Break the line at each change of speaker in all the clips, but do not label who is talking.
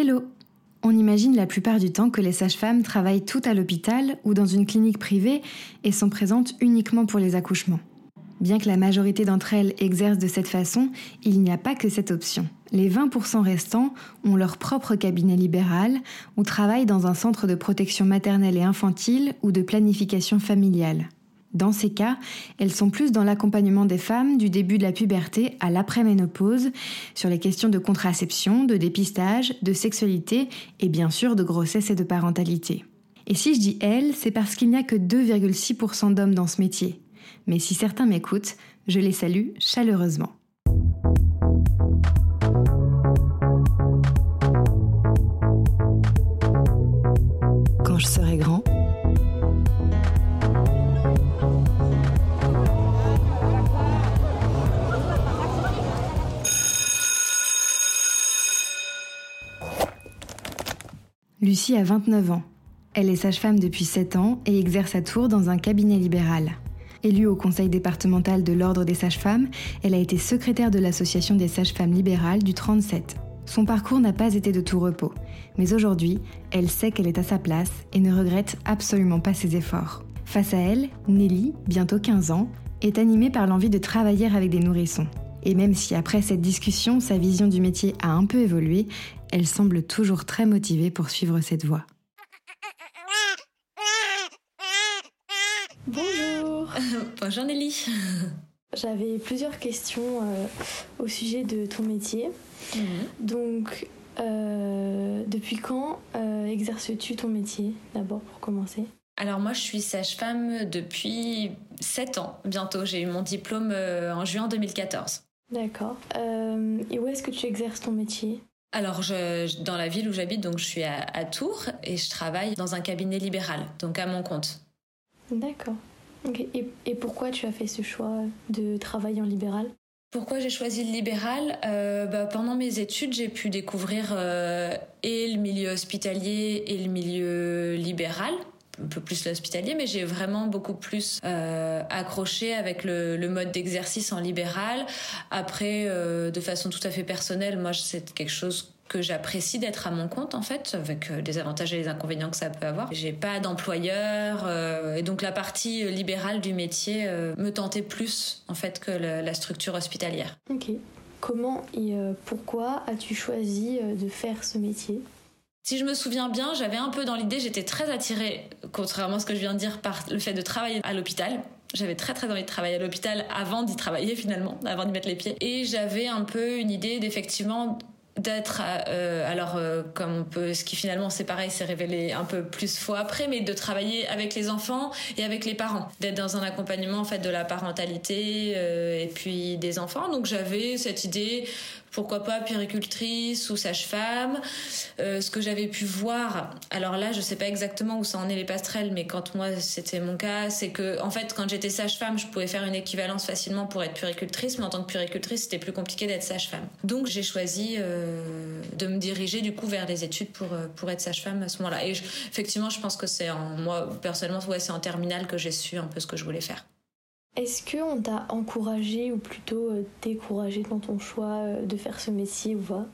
Hello On imagine la plupart du temps que les sages-femmes travaillent toutes à l'hôpital ou dans une clinique privée et sont présentes uniquement pour les accouchements. Bien que la majorité d'entre elles exercent de cette façon, il n'y a pas que cette option. Les 20% restants ont leur propre cabinet libéral ou travaillent dans un centre de protection maternelle et infantile ou de planification familiale. Dans ces cas, elles sont plus dans l'accompagnement des femmes du début de la puberté à l'après-ménopause, sur les questions de contraception, de dépistage, de sexualité et bien sûr de grossesse et de parentalité. Et si je dis elles, c'est parce qu'il n'y a que 2,6% d'hommes dans ce métier. Mais si certains m'écoutent, je les salue chaleureusement. Lucie a 29 ans. Elle est sage-femme depuis 7 ans et exerce à Tours dans un cabinet libéral. Élue au conseil départemental de l'Ordre des sages-femmes, elle a été secrétaire de l'association des sages-femmes libérales du 37. Son parcours n'a pas été de tout repos, mais aujourd'hui, elle sait qu'elle est à sa place et ne regrette absolument pas ses efforts. Face à elle, Nelly, bientôt 15 ans, est animée par l'envie de travailler avec des nourrissons. Et même si après cette discussion, sa vision du métier a un peu évolué, elle semble toujours très motivée pour suivre cette voie.
Bonjour
Bonjour Nelly
J'avais plusieurs questions euh, au sujet de ton métier. Mhm. Donc, euh, depuis quand euh, exerces-tu ton métier, d'abord, pour commencer?
Alors moi, je suis sage-femme depuis 7 ans bientôt. J'ai eu mon diplôme en juin 2014.
D'accord. et où est-ce que tu exerces ton métier?
Alors, je, dans la ville où j'habite, donc je suis à, Tours et je travaille dans un cabinet libéral, donc à mon compte.
D'accord. Et, pourquoi tu as fait ce choix de travailler en libéral?
Pourquoi j'ai choisi le libéral? Euh, bah, Pendant mes études, j'ai pu découvrir euh, et le milieu hospitalier et le milieu libéral un peu plus l'hospitalier, mais j'ai vraiment beaucoup plus euh, accroché avec le, mode d'exercice en libéral. Après, euh, de façon tout à fait personnelle, moi, c'est quelque chose que j'apprécie d'être à mon compte en fait, avec euh, les avantages et les inconvénients que ça peut avoir. J'ai pas d'employeur et donc la partie libérale du métier me tentait plus en fait que la structure hospitalière.
Ok. Comment et pourquoi as-tu choisi de faire ce métier?
Si je me souviens bien, j'avais un peu dans l'idée, j'étais très attirée, contrairement à ce que je viens de dire, par le fait de travailler à l'hôpital. J'avais très très envie de travailler à l'hôpital avant d'y travailler finalement, avant d'y mettre les pieds. Et j'avais un peu une idée d'effectivement d'être euh, alors euh, comme ce qui finalement c'est pareil c'est révélé un peu plus fois après mais de travailler avec les enfants et avec les parents d'être dans un accompagnement en fait de la parentalité euh, et puis des enfants donc j'avais cette idée pourquoi pas puéricultrice ou sage-femme. Euh, ce que j'avais pu voir, alors là, je sais pas exactement où ça en est les passerelles, mais quand moi c'était mon cas, c'est que en fait, quand j'étais sage-femme, je pouvais faire une équivalence facilement pour être puéricultrice, mais en tant que puéricultrice, c'était plus compliqué d'être sage-femme. Donc j'ai choisi euh, de me diriger du coup vers les études pour euh, pour être sage-femme à ce moment-là. Et effectivement, je pense que c'est en moi personnellement, ouais, c'est en terminale que j'ai su un peu ce que je voulais faire.
Est-ce qu'on t'a encouragé ou plutôt euh, découragé dans ton choix euh, de faire ce métier ou pas?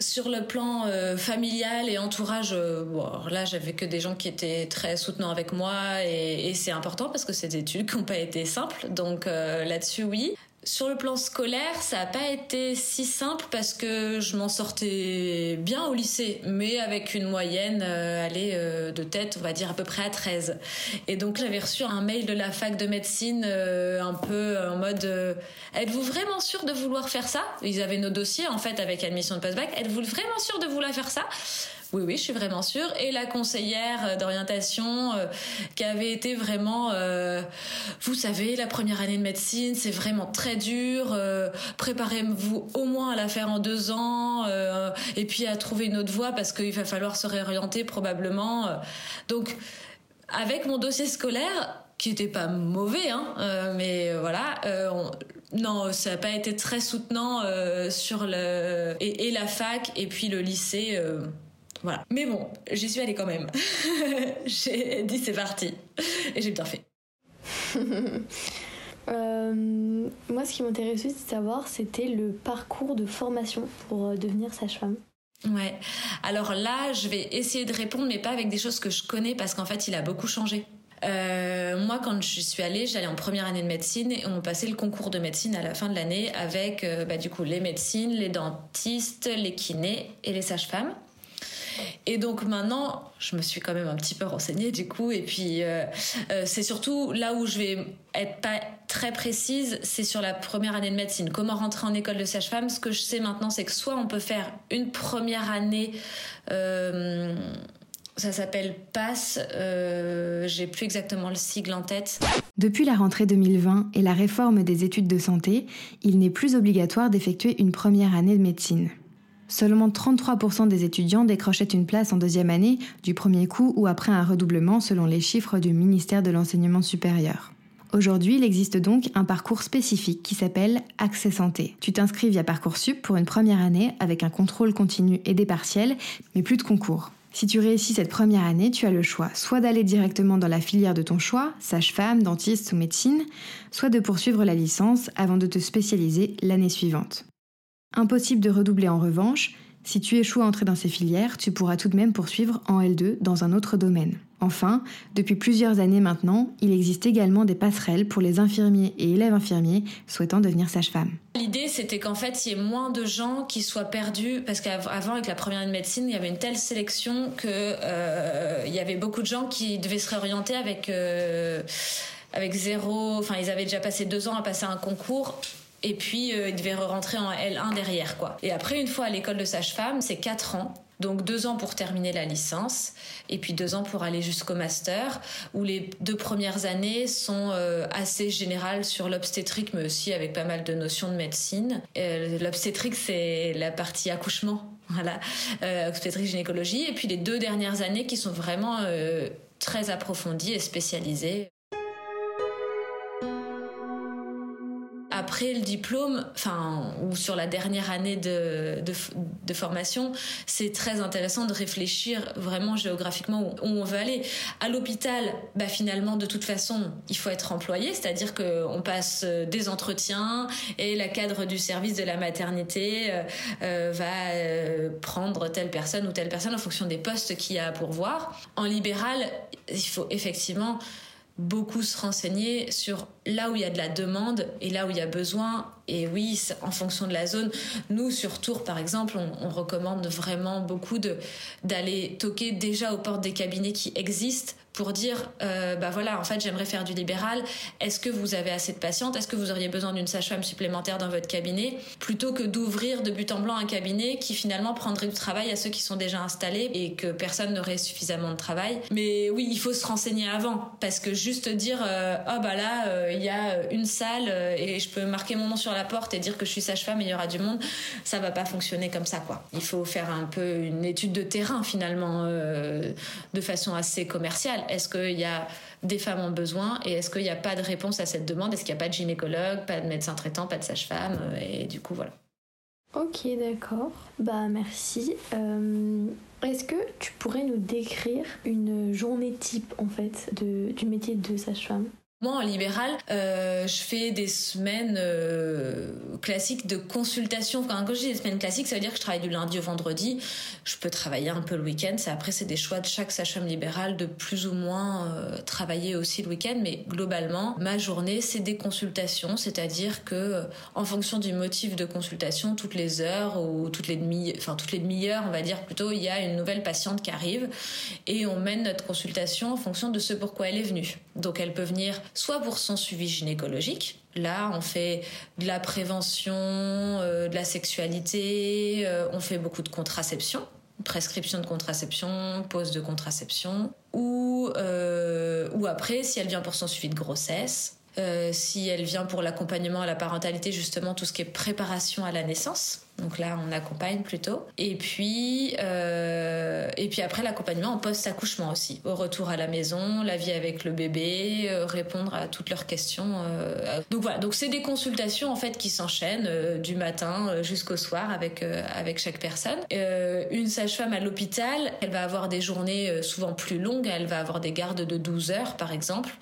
Sur le plan euh, familial et entourage, là j'avais que des gens qui étaient très soutenants avec moi et, c'est important parce que c'est des études n'ont pas été simples, donc là-dessus oui. Sur le plan scolaire, ça n'a pas été si simple parce que je m'en sortais bien au lycée, mais avec une moyenne euh, allez, euh, de tête, on va dire à peu près à 13. Et donc j'avais reçu un mail de la fac de médecine euh, un peu en mode Êtes-vous vraiment sûr de vouloir faire ça? Ils avaient nos dossiers en fait avec admission de post-bac. Êtes-vous vraiment sûr de vouloir faire ça? Oui, oui, je suis vraiment sûre. Et la conseillère euh, d'orientation euh, qui avait été vraiment, euh, vous savez, la première année de médecine, c'est vraiment très dur. Préparez-vous au moins à la faire en deux ans et puis à trouver une autre voie parce qu'il va falloir se réorienter probablement. Donc, avec mon dossier scolaire, qui était pas mauvais, hein, mais voilà, non, ça n'a pas été très soutenant sur le et, la fac et puis le lycée. Voilà. Mais bon, j'y suis allée quand même. j'ai dit c'est parti. Et j'ai bien fait.
Euh, moi, ce qui m'intéressait de savoir, c'était le parcours de formation pour euh, devenir sage-femme.
Ouais. Alors là, je vais essayer de répondre, mais pas avec des choses que je connais, parce qu'en fait, il a beaucoup changé. Euh, moi, quand je suis allée, j'allais en première année de médecine et on passait le concours de médecine à la fin de l'année avec euh, bah, du coup les médecines, les dentistes, les kinés et les sages-femmes. Et donc maintenant, je me suis quand même un petit peu renseignée du coup. Et puis, euh, c'est surtout là où je vais être pas très précise, c'est sur la première année de médecine. Comment rentrer en école de sage-femme? Ce que je sais maintenant, c'est que soit on peut faire une première année ça s'appelle PASS, euh, j'ai plus exactement le sigle en tête.
Depuis la rentrée 2020 et la réforme des études de santé, il n'est plus obligatoire d'effectuer une première année de médecine. Seulement 33% des étudiants décrochaient une place en deuxième année du premier coup ou après un redoublement selon les chiffres du ministère de l'Enseignement supérieur. Aujourd'hui, il existe donc un parcours spécifique qui s'appelle Accès Santé. Tu t'inscris via Parcoursup pour une première année avec un contrôle continu et des partiels, mais plus de concours. Si tu réussis cette première année, tu as le choix soit d'aller directement dans la filière de ton choix, sage-femme, dentiste ou médecine, soit de poursuivre la licence avant de te spécialiser l'année suivante. Impossible de redoubler en revanche, si tu échoues à entrer dans ces filières, tu pourras tout de même poursuivre en L2 dans un autre domaine. Enfin, depuis plusieurs années maintenant, il existe également des passerelles pour les infirmiers et élèves infirmiers souhaitant devenir sage-femme.
L'idée, c'était qu'en fait, il y ait moins de gens qui soient perdus, parce qu'avant, avec la première année de médecine, il y avait une telle sélection que euh, il y avait beaucoup de gens qui devaient se réorienter avec euh, avec zéro. Enfin, ils avaient déjà passé deux ans à passer un concours et puis euh, il devait rentrer en L1 derrière quoi. Et après une fois à l'école de sage-femme, c'est 4 ans. Donc deux ans pour terminer la licence et puis deux ans pour aller jusqu'au master où les deux premières années sont euh, assez générales sur l'obstétrique mais aussi avec pas mal de notions de médecine. Euh, l'obstétrique c'est la partie accouchement, voilà, obstétrique gynécologie et puis les deux dernières années qui sont vraiment très approfondies et spécialisées. Après le diplôme, enfin, ou sur la dernière année de, de, formation, c'est très intéressant de réfléchir vraiment géographiquement où, on veut aller. À l'hôpital, bah, finalement, de toute façon, il faut être employé, c'est-à-dire qu'on passe euh, des entretiens et la cadre du service de la maternité euh, euh, va prendre telle personne ou telle personne en fonction des postes qu'il y a à pourvoir. En libéral, il faut effectivement beaucoup se renseigner sur là où il y a de la demande et là où il y a besoin. Et oui, en fonction de la zone, nous sur Tours par exemple, on, recommande vraiment beaucoup d'aller toquer déjà aux portes des cabinets qui existent pour dire euh, bah voilà en fait j'aimerais faire du libéral. Est-ce que vous avez assez de patientes est-ce que vous auriez besoin d'une sage-femme supplémentaire dans votre cabinet? Plutôt que d'ouvrir de but en blanc un cabinet qui finalement prendrait du travail à ceux qui sont déjà installés et que personne n'aurait suffisamment de travail. Mais oui il faut se renseigner avant. Parce que juste dire euh, oh bah là euh, il y a une salle et je peux marquer mon nom sur la porte et dire que je suis sage-femme et il y aura du monde ça va pas fonctionner comme ça quoi. Il faut faire un peu une étude de terrain finalement de façon assez commerciale est-ce qu'il y a des femmes en besoin et est-ce qu'il n'y a pas de réponse à cette demande? Est-ce qu'il n'y a pas de gynécologue, pas de médecin traitant, pas de sage-femme euh, Et du coup, voilà.
Ok, d'accord. Bah merci. Euh, est-ce que tu pourrais nous décrire une journée type en fait du métier de sage-femme?
Moi, en libéral, euh, je fais des semaines euh, classiques de consultation. Quand, je dis des semaines classiques, ça veut dire que je travaille du lundi au vendredi. Je peux travailler un peu le week-end. Après, c'est des choix de chaque sage-femme libérale de plus ou moins euh, travailler aussi le week-end. Mais globalement, ma journée, c'est des consultations. C'est-à-dire que, en fonction du motif de consultation, toutes les heures ou toutes les demi, enfin toutes les demi-heures, on va dire plutôt, il y a une nouvelle patiente qui arrive et on mène notre consultation en fonction de ce pourquoi elle est venue. Donc, elle peut venir soit pour son suivi gynécologique. Là, on fait de la prévention, euh, de la sexualité, euh, on fait beaucoup de contraception, prescription de contraception, pause de contraception, ou, euh, ou après, si elle vient pour son suivi de grossesse, si elle vient pour l'accompagnement à la parentalité, justement tout ce qui est préparation à la naissance. Donc là, on accompagne plutôt. Et puis, et puis après l'accompagnement en post-accouchement aussi, au retour à la maison, la vie avec le bébé, répondre à toutes leurs questions. donc voilà, donc c'est des consultations en fait qui s'enchaînent du matin jusqu'au soir avec avec chaque personne. une sage-femme à l'hôpital, elle va avoir des journées souvent plus longues, elle va avoir des gardes de 12 heures par exemple,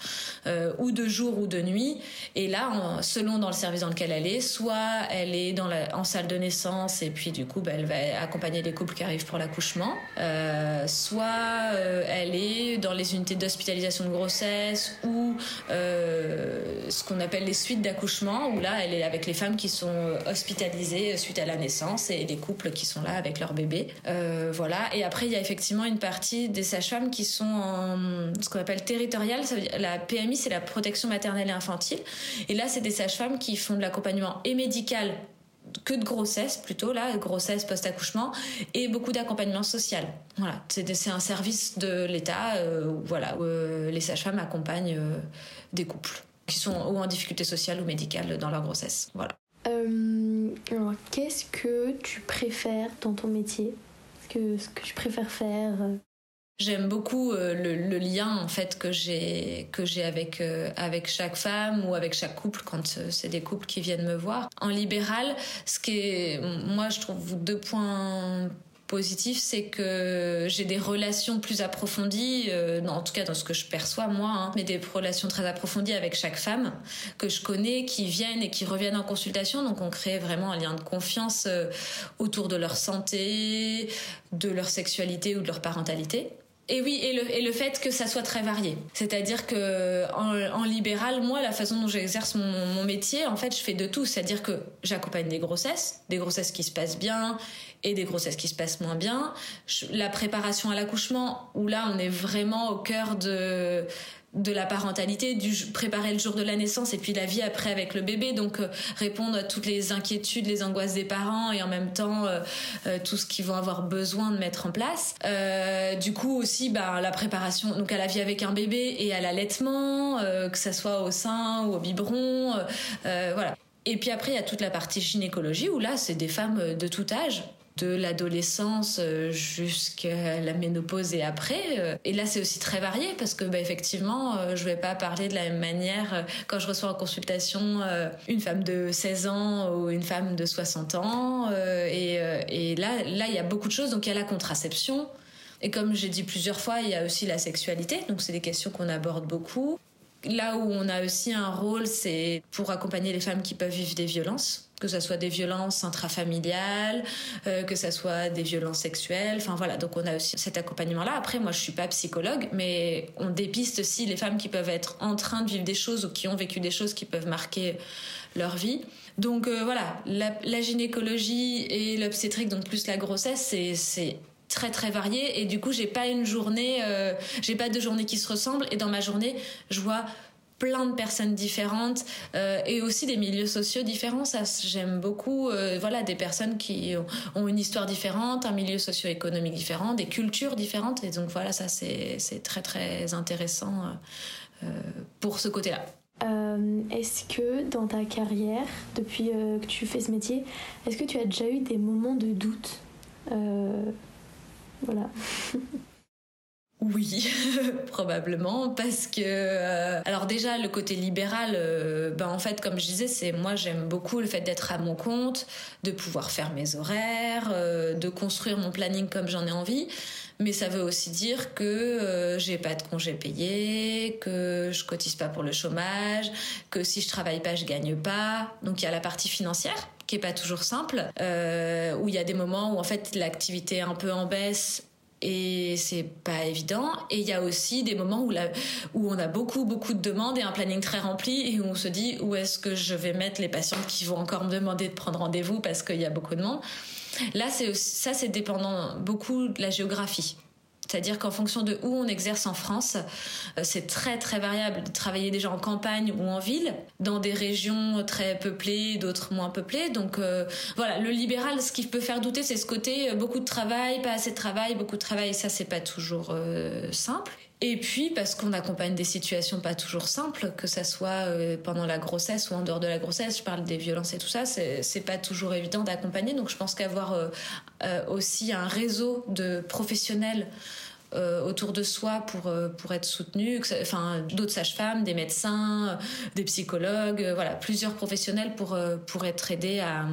ou de jour ou de nuit. Et là, selon dans le service dans lequel elle est, soit elle est en salle de naissance et puis du coup, bah, elle va accompagner les couples qui arrivent pour l'accouchement, euh, soit euh, elle est dans les unités d'hospitalisation de grossesse ou euh, ce qu'on appelle les suites d'accouchement, où là, elle est avec les femmes qui sont hospitalisées suite à la naissance et les couples qui sont là avec leur bébé. voilà. Et après, il y a effectivement une partie des sages-femmes qui sont en ce qu'on appelle territorial. La PMI, c'est la protection maternelle et infantile. Et là, c'est des sages-femmes qui font de l'accompagnement et médical que de grossesse plutôt là, grossesse post-accouchement et beaucoup d'accompagnement social. Voilà, c'est un service de l'État, euh, voilà, où euh, les sages-femmes accompagnent euh, des couples qui sont ou en difficulté sociale ou médicale dans leur grossesse. Voilà.
qu'est-ce que tu préfères dans ton métier? Que, ce que tu préfères faire?
J'aime beaucoup euh, le, lien en fait que j'ai que j'ai avec euh, avec chaque femme ou avec chaque couple quand euh, c'est des couples qui viennent me voir. En libéral, ce qui est moi je trouve deux points positifs, c'est que j'ai des relations plus approfondies, en tout cas dans ce que je perçois moi, hein, mais des relations très approfondies avec chaque femme que je connais, qui viennent et qui reviennent en consultation. Donc on crée vraiment un lien de confiance autour de leur santé, de leur sexualité ou de leur parentalité. Et oui, et le, et le fait que ça soit très varié. C'est-à-dire que en, libéral, moi, la façon dont j'exerce mon, métier, en fait, je fais de tout. C'est-à-dire que j'accompagne des grossesses, des grossesses qui se passent bien et des grossesses qui se passent moins bien. la préparation à l'accouchement, où là, on est vraiment au cœur de de la parentalité, du préparer le jour de la naissance et puis la vie après avec le bébé, donc euh, répondre à toutes les inquiétudes, les angoisses des parents et en même temps euh, euh, tout ce qu'ils vont avoir besoin de mettre en place. du coup aussi, bah, la préparation donc à la vie avec un bébé et à l'allaitement, que ça soit au sein ou au biberon, voilà. Et puis après, il y a toute la partie gynécologie où là, c'est des femmes de tout âge de l'adolescence euh, jusqu'à la ménopause et après. Euh, et là, c'est aussi très varié parce que, bah, effectivement, euh, je vais pas parler de la même manière quand je reçois en consultation une femme de 16 ans ou une femme de 60 ans. Et, et là, là, il y a beaucoup de choses. Donc, il y a la contraception. Et comme j'ai dit plusieurs fois, il y a aussi la sexualité. Donc, c'est des questions qu'on aborde beaucoup. Là où on a aussi un rôle, c'est pour accompagner les femmes qui peuvent vivre des violences que ce soit des violences intrafamiliales, euh, que ce soit des violences sexuelles. Enfin voilà, donc on a aussi cet accompagnement-là. Après, moi, je suis pas psychologue, mais on dépiste aussi les femmes qui peuvent être en train de vivre des choses ou qui ont vécu des choses qui peuvent marquer leur vie. Donc euh, voilà, la, gynécologie et l'obstétrique, donc plus la grossesse, c'est très très varié et du coup j'ai pas une journée euh, j'ai pas deux journées qui se ressemblent et dans ma journée je vois plein de personnes différentes euh, et aussi des milieux sociaux différents. Ça, j'aime beaucoup. Euh, voilà, des personnes qui ont une histoire différente, un milieu socio-économique différent, des cultures différentes. Et donc voilà, ça c'est très très intéressant euh, pour ce côté-là.
est-ce que dans ta carrière, depuis que tu fais ce métier, est-ce que tu as déjà eu des moments de doute? Voilà.
Oui, probablement, parce que euh, alors déjà le côté libéral, euh, ben en fait comme je disais, c'est moi j'aime beaucoup le fait d'être à mon compte, de pouvoir faire mes horaires, euh, de construire mon planning comme j'en ai envie, mais ça veut aussi dire que j'ai pas de congés payés, que je cotise pas pour le chômage, que si je travaille pas je gagne pas, donc il y a la partie financière qui est pas toujours simple, où il y a des moments où en fait l'activité est un peu en baisse et c'est pas évident. Et il y a aussi des moments où, on a beaucoup, beaucoup de demandes et un planning très rempli et où on se dit où est-ce que je vais mettre les patientes qui vont encore me demander de prendre rendez-vous parce qu'il y a beaucoup de monde. Là, ça, c'est dépendant beaucoup de la géographie. C'est-à-dire qu'en fonction de où on exerce en France, euh, c'est très très variable de travailler déjà en campagne ou en ville, dans des régions très peuplées, d'autres moins peuplées. Donc euh, voilà, le libéral, ce qui peut faire douter, c'est ce côté euh, beaucoup de travail, pas assez de travail, beaucoup de travail, ça c'est pas toujours simple. Et puis parce qu'on accompagne des situations pas toujours simples, que ça soit euh, pendant la grossesse ou en dehors de la grossesse. Je parle des violences et tout ça, c'est pas toujours évident d'accompagner. Donc je pense qu'avoir euh, euh, aussi un réseau de professionnels autour de soi pour, pour être soutenu, enfin d'autres sages-femmes, des médecins, des psychologues, voilà, plusieurs professionnels pour, pour être aidés à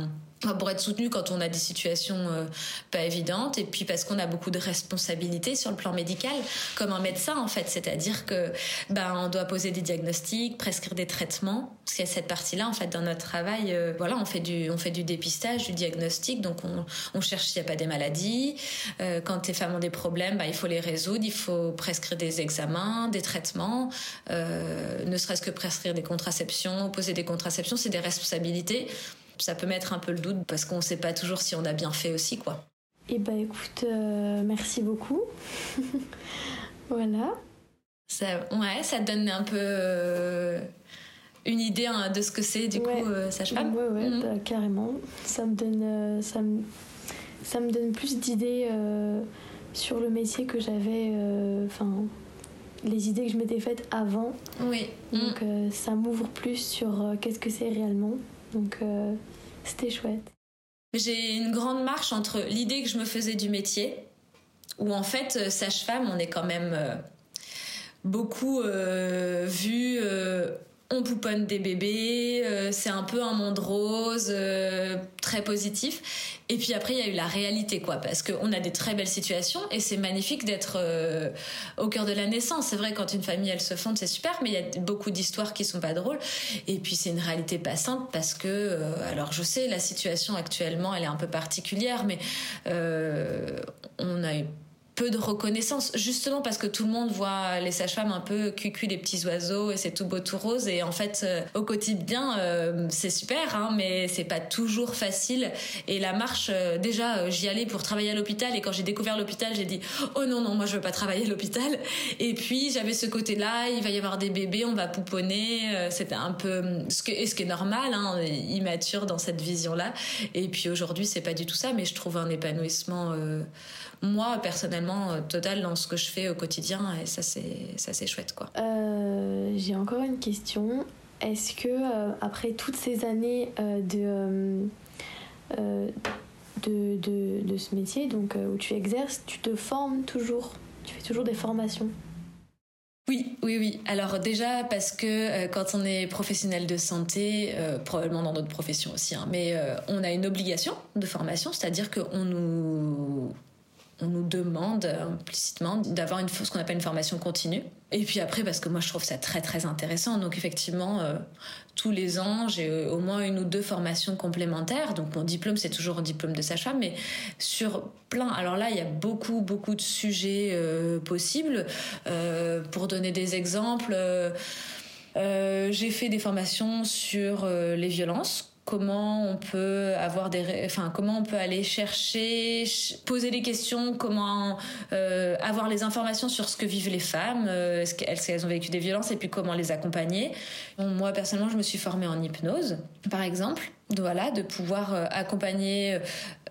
pour être soutenu quand on a des situations euh, pas évidentes et puis parce qu'on a beaucoup de responsabilités sur le plan médical comme un médecin en fait. C'est-à-dire que ben on doit poser des diagnostics prescrire des traitements parce qu'il y a cette partie-là en fait dans notre travail euh, voilà on fait du on fait du dépistage du diagnostic donc on, on cherche s'il n'y a pas des maladies. Euh, quand les femmes ont des problèmes ben, il faut les résoudre il faut prescrire des examens des traitements ne serait-ce que prescrire des contraceptions poser des contraceptions c'est des responsabilités ça peut mettre un peu le doute parce qu'on ne sait pas toujours si on a bien fait aussi, quoi.
Eh ben écoute, euh, merci beaucoup. voilà.
Ça, ouais, ça donne un peu euh, une idée hein, de ce que c'est du coup euh, sage-femme.
Ouais, ouais, mhm. bah, carrément. Ça me donne, ça me, ça me donne plus d'idées sur le métier que j'avais, enfin les idées que je m'étais faites avant.
Oui.
Donc mhm. ça m'ouvre plus sur qu'est-ce que c'est réellement. Donc euh, c'était chouette.
J'ai une grande marche entre l'idée que je me faisais du métier, où en fait, euh, sage-femme, on est quand même euh, beaucoup vu on pouponne des bébés, euh, c'est un peu un monde rose, euh, très positif. Et puis après, il y a eu la réalité, quoi, parce qu'on a des très belles situations et c'est magnifique d'être euh, au cœur de la naissance. C'est vrai, quand une famille, elle se fonde, c'est super, mais il y a beaucoup d'histoires qui sont pas drôles. Et puis c'est une réalité pas simple parce que, alors je sais, la situation actuellement, elle est un peu particulière, mais on a eu peu de reconnaissance, justement parce que tout le monde voit les sages-femmes un peu cucu des petits oiseaux et c'est tout beau tout rose. Et en fait euh, au quotidien euh, c'est super hein, mais c'est pas toujours facile. Et la marche euh, déjà j'y allais pour travailler à l'hôpital et quand j'ai découvert l'hôpital j'ai dit oh non non moi je veux pas travailler à l'hôpital. Et puis j'avais ce côté là il va y avoir des bébés on va pouponner c'était un peu ce que ce qui est normal hein, immature dans cette vision là et puis aujourd'hui c'est pas du tout ça mais je trouve un épanouissement moi personnellement euh, total dans ce que je fais au quotidien et ça c'est ça c'est chouette quoi.
Euh, j'ai encore une question. Est-ce que euh, après toutes ces années de, de, de, de, ce métier donc où tu exerces, tu te formes toujours, tu fais toujours des formations?
Oui, oui, oui. Alors déjà parce que quand on est professionnel de santé, probablement dans notre profession aussi, hein, mais on a une obligation de formation, c'est-à-dire qu'on nous on nous demande implicitement d'avoir une, ce qu'on appelle une formation continue. Et puis après, parce que moi je trouve ça très très intéressant, donc effectivement, euh, tous les ans, j'ai euh, au moins une ou deux formations complémentaires. Donc mon diplôme, c'est toujours un diplôme de sage-femme, mais sur plein. Alors là, il y a beaucoup beaucoup de sujets euh, possibles. pour donner des exemples, j'ai fait des formations sur les violences comment on peut avoir des enfin comment on peut aller chercher poser des questions comment euh, avoir les informations sur ce que vivent les femmes euh, ce qu'elles ont vécu des violences et puis comment les accompagner. Moi personnellement je me suis formée en hypnose par exemple. Voilà de pouvoir euh, accompagner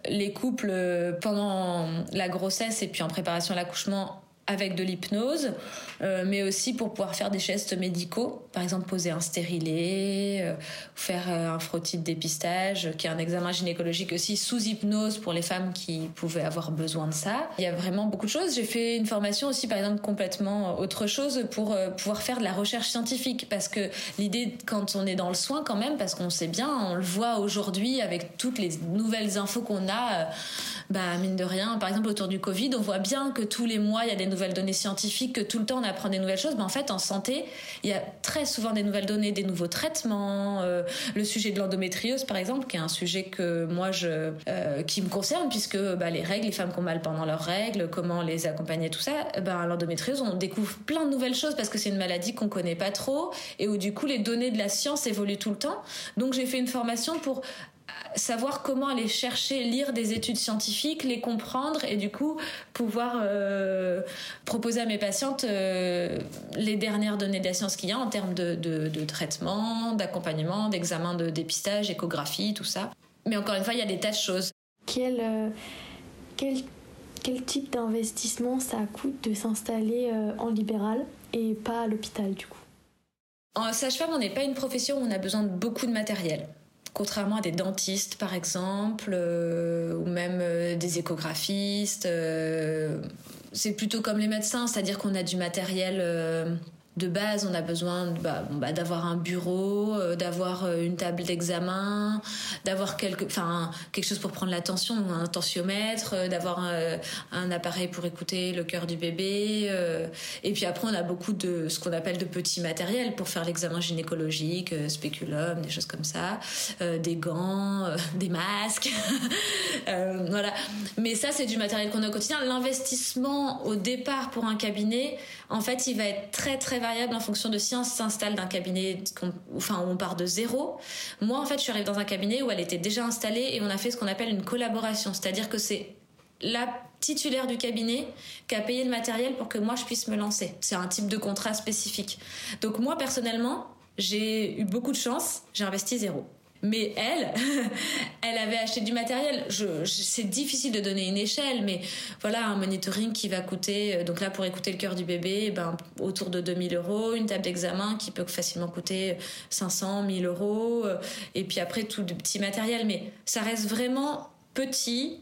les couples pendant la grossesse et puis en préparation à l'accouchement avec de l'hypnose, euh, mais aussi pour pouvoir faire des gestes médicaux, par exemple poser un stérilet, euh, faire euh, un frottis de dépistage, qui est un examen gynécologique aussi sous hypnose pour les femmes qui pouvaient avoir besoin de ça. Il y a vraiment beaucoup de choses. J'ai fait une formation aussi, par exemple, complètement autre chose pour pouvoir faire de la recherche scientifique, parce que l'idée quand on est dans le soin quand même, parce qu'on sait bien, on le voit aujourd'hui avec toutes les nouvelles infos qu'on a, bah mine de rien, par exemple autour du Covid, on voit bien que tous les mois il y a des nouvelles données scientifiques, que tout le temps on apprend des nouvelles choses, mais en fait en santé, il y a très souvent des nouvelles données, des nouveaux traitements. Euh, le sujet de l'endométriose par exemple, qui est un sujet que moi je, euh, qui me concerne puisque bah, les règles, les femmes qui ont mal pendant leurs règles, comment les accompagner, tout ça. Bah, l'endométriose, on découvre plein de nouvelles choses parce que c'est une maladie qu'on connaît pas trop et où du coup les données de la science évoluent tout le temps. Donc j'ai fait une formation pour savoir comment aller chercher, lire des études scientifiques, les comprendre et du coup pouvoir euh, proposer à mes patientes euh, les dernières données de la science qu'il y a en termes de, de, traitement, d'accompagnement, d'examen de dépistage, échographie, tout ça. Mais encore une fois, il y a des tas de choses.
Quel, euh, quel quel type d'investissement ça coûte de s'installer en libéral et pas à l'hôpital du coup?
En sage-femme, on n'est pas une profession où on a besoin de beaucoup de matériel contrairement à des dentistes par exemple, ou même des échographistes. c'est plutôt comme les médecins, c'est-à-dire qu'on a du matériel de base, on a besoin bah, bah, d'avoir un bureau, euh, d'avoir euh, une table d'examen, d'avoir quelque, enfin, quelque chose pour prendre l'attention, un tensiomètre, euh, d'avoir un, appareil pour écouter le cœur du bébé. et puis après, on a beaucoup de ce qu'on appelle de petits matériels pour faire l'examen gynécologique, spéculum, des choses comme ça, des gants, des masques. voilà. Mais ça, c'est du matériel qu'on a au quotidien. L'investissement au départ pour un cabinet, en fait, il va être très très variable en fonction de si on s'installe d'un cabinet, enfin où on part de zéro. Moi, en fait, je suis arrivée dans un cabinet où elle était déjà installée et on a fait ce qu'on appelle une collaboration, c'est-à-dire que c'est la titulaire du cabinet qui a payé le matériel pour que moi je puisse me lancer. C'est un type de contrat spécifique. Donc moi personnellement, j'ai eu beaucoup de chance, j'ai investi zéro. Mais elle, elle avait acheté du matériel. C'est difficile de donner une échelle, mais voilà, un monitoring qui va coûter, euh, donc là pour écouter le cœur du bébé, eh ben, autour de 2000 euros, une table d'examen qui peut facilement coûter 500, 1000 euros, euh, et puis après tout petit matériel. Mais ça reste vraiment petit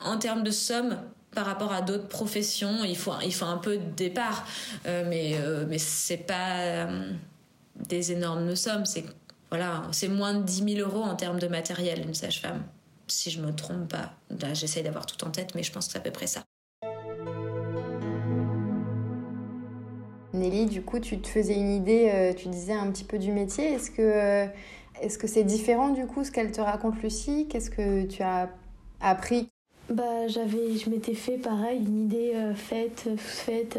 en termes de somme par rapport à d'autres professions. Il faut, il faut un peu de départ, euh, mais, mais c'est pas des énormes sommes, voilà, c'est moins de 10 000 euros en termes de matériel, une sage-femme. Si je me trompe pas. Là, j'essaye d'avoir tout en tête, mais je pense que c'est à peu près ça.
Nelly, du coup, tu te faisais une idée, euh, tu disais un petit peu du métier. Est-ce que euh, est-ce que c'est différent du coup ce qu'elle te raconte Lucie? Qu'est-ce que tu as appris?
Bah, j'avais, je m'étais fait pareil une idée euh, faite, faite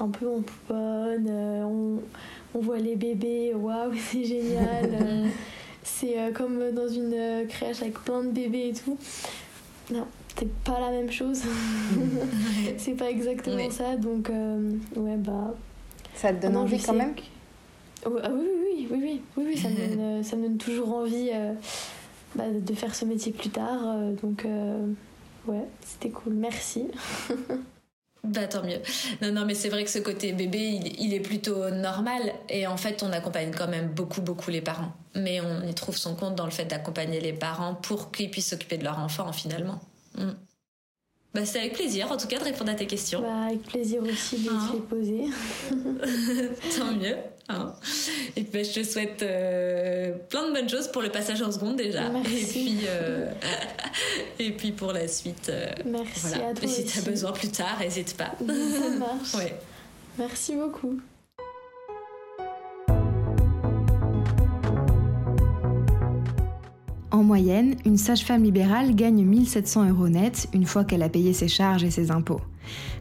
un peu en pouponne. on on voit les bébés, waouh, c'est génial. c'est euh, comme dans une euh, crèche avec plein de bébés et tout. Non, c'est pas la même chose. c'est pas exactement ça, donc euh, ouais, bah.
Ça te donne envie quand même?
Ah oui, oui, oui, oui, oui, oui, ça, me donne, ça me donne toujours envie bah, de faire ce métier plus tard. donc, ouais, c'était cool, merci.
Bah tant mieux. Non, non, mais c'est vrai que ce côté bébé, il, est plutôt normal. Et en fait, on accompagne quand même beaucoup, beaucoup les parents. Mais on y trouve son compte dans le fait d'accompagner les parents pour qu'ils puissent s'occuper de leur enfant, finalement. Mm. Bah, c'est avec plaisir, en tout cas, de répondre à tes questions.
Bah, avec plaisir aussi de hein. les poser.
Tant mieux. Hein. Et puis, bah, je te souhaite euh, plein de bonnes choses pour le passage en seconde déjà.
Merci.
Et puis, euh, et puis pour la suite. Euh,
Merci à toi. Et
si tu as besoin plus tard, n'hésite pas.
Ça marche.
ouais.
Merci beaucoup.
En moyenne, une sage-femme libérale gagne 1700 euros net une fois qu'elle a payé ses charges et ses impôts.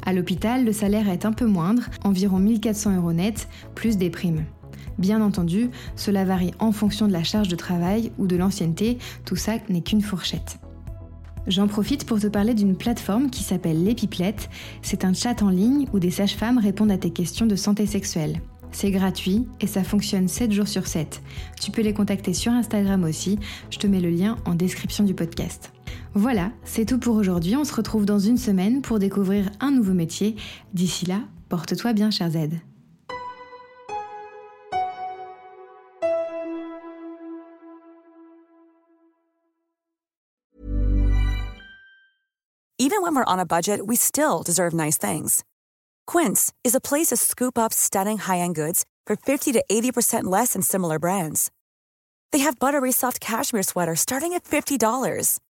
À l'hôpital, le salaire est un peu moindre, environ 1400 euros net, plus des primes. Bien entendu, cela varie en fonction de la charge de travail ou de l'ancienneté, tout ça n'est qu'une fourchette. J'en profite pour te parler d'une plateforme qui s'appelle l'Épipelette. C'est un chat en ligne où des sages-femmes répondent à tes questions de santé sexuelle. C'est gratuit et ça fonctionne 7 jours sur 7. Tu peux les contacter sur Instagram aussi, je te mets le lien en description du podcast. Voilà, c'est tout pour aujourd'hui, on se retrouve dans une semaine pour découvrir un nouveau métier. D'ici là, porte-toi bien cher Z.
Even when we're on a budget, we still deserve nice things. Quince is a place to scoop up stunning high-end goods for 50 to 80% less than similar brands. They have buttery soft cashmere sweaters starting at $50,